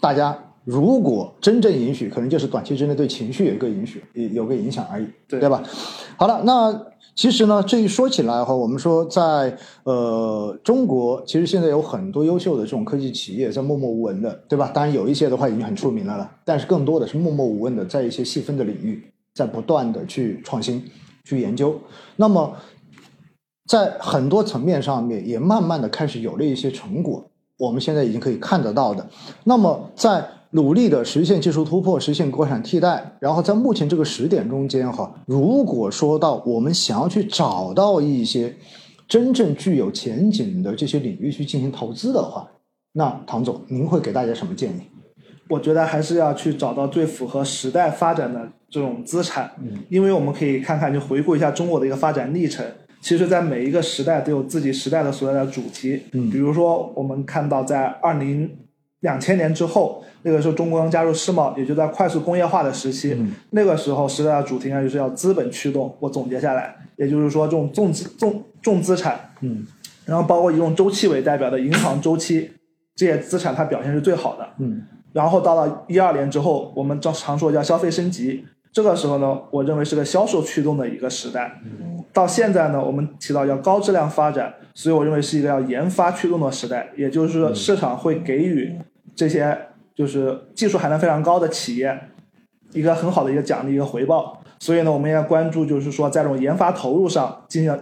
大家如果真正允许，可能就是短期之内对情绪有一个允许，有有个影响而已，对对吧？好了，那其实呢，这一说起来的话，我们说在呃中国，其实现在有很多优秀的这种科技企业在默默无闻的，对吧？当然有一些的话已经很出名了了，但是更多的是默默无闻的，在一些细分的领域，在不断的去创新、去研究。那么在很多层面上面，也慢慢的开始有了一些成果，我们现在已经可以看得到的。那么在努力的实现技术突破，实现国产替代，然后在目前这个时点中间哈，如果说到我们想要去找到一些真正具有前景的这些领域去进行投资的话，那唐总您会给大家什么建议？我觉得还是要去找到最符合时代发展的这种资产，嗯，因为我们可以看看，就回顾一下中国的一个发展历程。其实，在每一个时代都有自己时代的所在的主题。嗯比如说，我们看到在二零两千年之后，那个时候中国刚加入世贸，也就在快速工业化的时期。嗯那个时候时代的主题应该就是要资本驱动。我总结下来，也就是说，这种重资重重资产，嗯然后包括以这种周期为代表的银行周期，这些资产它表现是最好的。嗯然后到了一二年之后，我们常常说叫消费升级，这个时候呢，我认为是个销售驱动的一个时代。到现在呢，我们提到要高质量发展，所以我认为是一个要研发驱动的时代，也就是说市场会给予这些就是技术含量非常高的企业一个很好的一个奖励一个回报。所以呢，我们要关注，就是说在这种研发投入上进行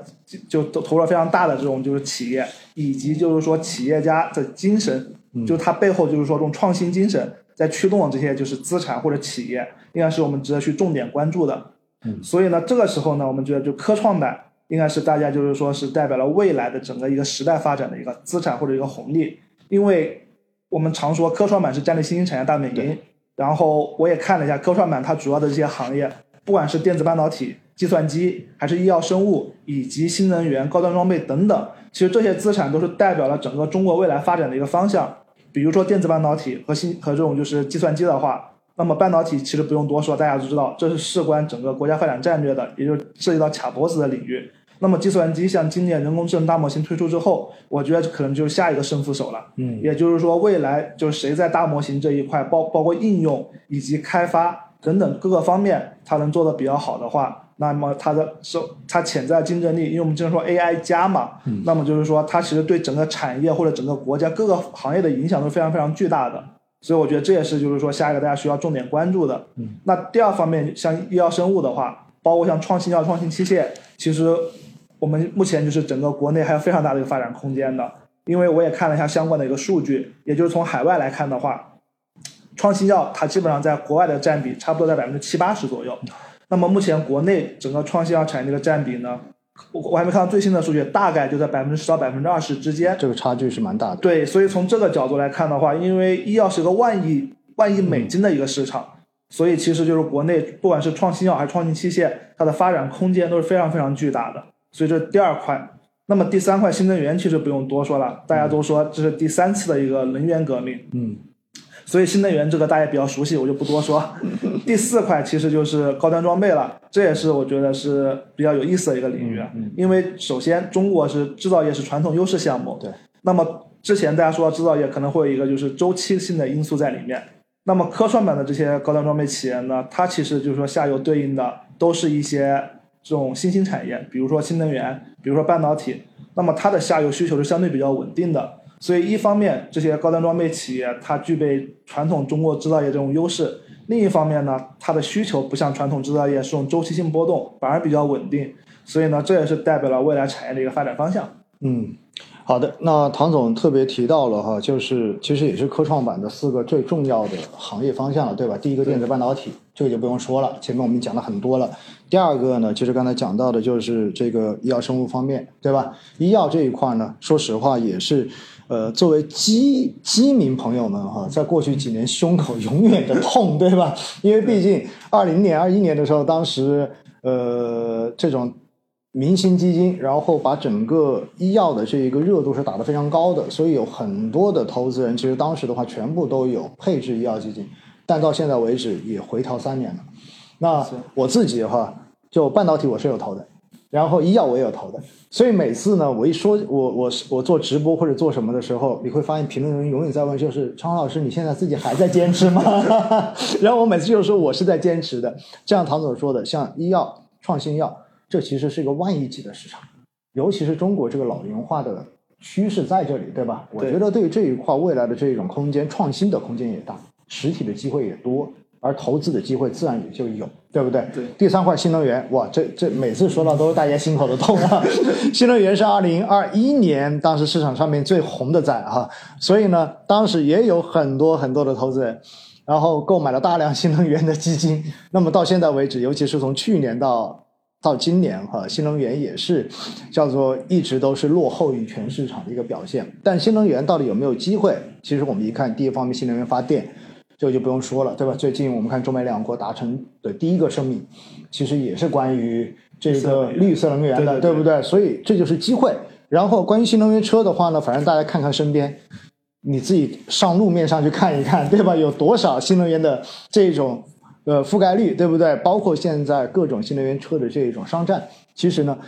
就就投入非常大的这种就是企业，以及就是说企业家的精神，就他背后就是说这种创新精神在驱动这些就是资产或者企业，应该是我们值得去重点关注的。嗯所以呢，这个时候呢，我们觉得就科创板应该是大家就是说是代表了未来的整个一个时代发展的一个资产或者一个红利，因为我们常说科创板是战略新兴产业大本营，然后我也看了一下科创板它主要的这些行业，不管是电子半导体、计算机，还是医药生物，以及新能源、高端装备等等，其实这些资产都是代表了整个中国未来发展的一个方向。比如说电子半导体和新和这种就是计算机的话，那么半导体其实不用多说，大家都知道这是事关整个国家发展战略的，也就是涉及到卡脖子的领域。那么计算机像今年人工智能大模型推出之后，我觉得可能就是下一个胜负手了。嗯也就是说，未来就是谁在大模型这一块，包包括应用以及开发等等各个方面，它能做的比较好的话，那么它的收它潜在竞争力，因为我们经常说 AI 加嘛，嗯那么就是说它其实对整个产业或者整个国家各个行业的影响都是非常非常巨大的。所以我觉得这也是就是说下一个大家需要重点关注的。嗯，那第二方面，像医药生物的话，包括像创新药、创新器械，其实我们目前就是整个国内还有非常大的一个发展空间的。因为我也看了一下相关的一个数据，也就是从海外来看的话，创新药它基本上在国外的占比差不多在百分之七八十左右。那么目前国内整个创新药产业的占比呢，我我还没看到最新的数据，大概就在百分之十到百分之二十之间。这个差距是蛮大的。对，所以从这个角度来看的话，因为医药是个万亿万亿美金的一个市场，所以其实就是国内不管是创新药还是创新器械，它的发展空间都是非常非常巨大的。所以这是第二块。那么第三块新能源其实不用多说了，大家都说这是第三次的一个能源革命，嗯所以新能源这个大家比较熟悉，我就不多说。第四块其实就是高端装备了，这也是我觉得是比较有意思的一个领域，啊嗯因为首先中国是制造业是传统优势项目，对。那么之前大家说到制造业可能会有一个就是周期性的因素在里面，那么科创板的这些高端装备企业呢，它其实就是说下游对应的都是一些这种新兴产业，比如说新能源，比如说半导体，那么它的下游需求是相对比较稳定的。所以一方面，这些高端装备企业它具备传统中国制造业这种优势；另一方面呢，它的需求不像传统制造业是这种周期性波动，反而比较稳定。所以呢，这也是代表了未来产业的一个发展方向。嗯，好的。那唐总特别提到了哈，就是其实也是科创板的四个最重要的行业方向了，对吧？第一个电子半导体，这个就不用说了，前面我们讲了很多了。第二个呢，其实刚才讲到的就是这个医药生物方面，对吧？医药这一块呢，说实话也是。呃，作为基基民朋友们哈，在过去几年胸口永远的痛，对吧？因为毕竟二零年、二一年的时候，当时呃这种明星基金，然后把整个医药的这一个热度是打得非常高的，所以有很多的投资人其实当时的话全部都有配置医药基金，但到现在为止也回调三年了。那我自己的话，就半导体我是有投的，然后医药我也有投的，所以每次呢，我一说我我我做直播或者做什么的时候，你会发现评论人永远在问，就是昌老师，你现在自己还在坚持吗？然后我每次就说我是在坚持的。就像唐总说的，像医药、创新药，这其实是一个万亿级的市场，尤其是中国这个老龄化的趋势在这里，对吧？我觉得对于这一块未来的这种空间，创新的空间也大，实体的机会也多。而投资的机会自然也就有，对不对？对。第三块新能源，哇，这这每次说到都是大家心口的痛啊。新能源是二零二一年当时市场上面最红的仔哈，所以呢，当时也有很多很多的投资人，然后购买了大量新能源的基金。那么到现在为止，尤其是从去年到到今年哈，新能源也是叫做一直都是落后于全市场的一个表现。但新能源到底有没有机会？其实我们一看，第一方面，新能源发电。这个就不用说了，对吧？最近我们看中美两国达成的第一个声明，其实也是关于这个绿色能源的，对不对？所以这就是机会。然后关于新能源车的话呢，反正大家看看身边，你自己上路面上去看一看，对吧？有多少新能源的这种呃覆盖率，对不对？包括现在各种新能源车的这种商战，其实呢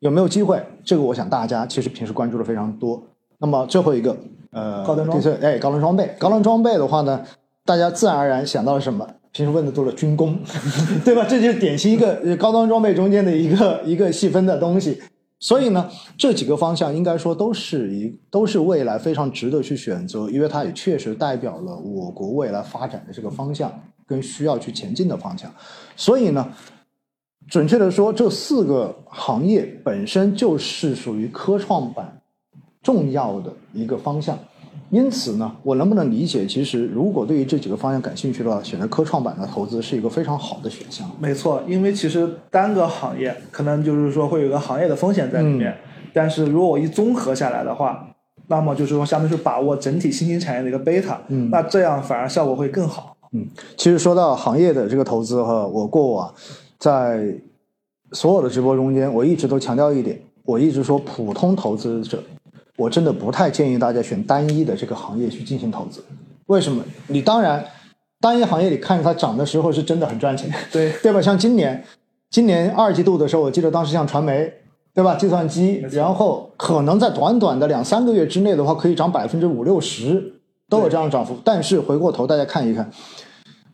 有没有机会？这个我想大家其实平时关注的非常多。那么最后一个呃，高端装备，哎，高端装备，高端装备的话呢？大家自然而然想到了什么？平时问的多了，军工，对吧？这就是典型一个高端装备中间的一个 一个细分的东西。所以呢，这几个方向应该说都是一都是未来非常值得去选择，因为它也确实代表了我国未来发展的这个方向跟需要去前进的方向。所以呢，准确的说，这四个行业本身就是属于科创板重要的一个方向。因此呢，我能不能理解？其实，如果对于这几个方向感兴趣的话，选择科创板的投资是一个非常好的选项。没错，因为其实单个行业可能就是说会有个行业的风险在里面，但是如果我一综合下来的话，那么就是说相当于是把握整体新兴产业的一个贝塔，嗯，那这样反而效果会更好。嗯，其实说到行业的这个投资哈，我过往在所有的直播中间，我一直都强调一点，我一直说普通投资者。我真的不太建议大家选单一的这个行业去进行投资，为什么？你当然，单一行业里看着它涨的时候是真的很赚钱，对对吧？像今年，今年二季度的时候，我记得当时像传媒，对吧？计算机，然后可能在短短的两三个月之内的话，可以涨百分之五六十，都有这样的涨幅。但是回过头大家看一看，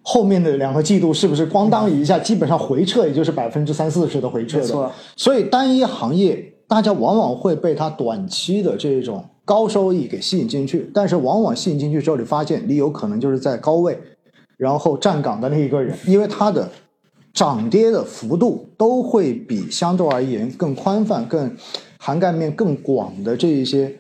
后面的两个季度是不是咣当一下，基本上回撤也就是百分之三四十的回撤的。所以单一行业。大家往往会被它短期的这种高收益给吸引进去，但是往往吸引进去之后，你发现你有可能就是在高位，然后站岗的那一个人，因为它的涨跌的幅度都会比相对而言更宽泛、更涵盖面更广的这一些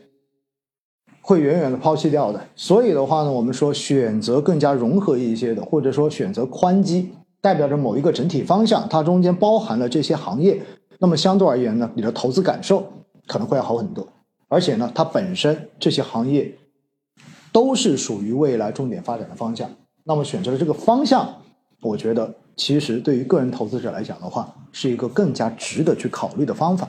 会远远的抛弃掉的。所以的话呢，我们说选择更加融合一些的，或者说选择宽基，代表着某一个整体方向，它中间包含了这些行业。那么相对而言呢，你的投资感受可能会要好很多，而且呢，它本身这些行业都是属于未来重点发展的方向。那么选择了这个方向，我觉得其实对于个人投资者来讲的话，是一个更加值得去考虑的方法。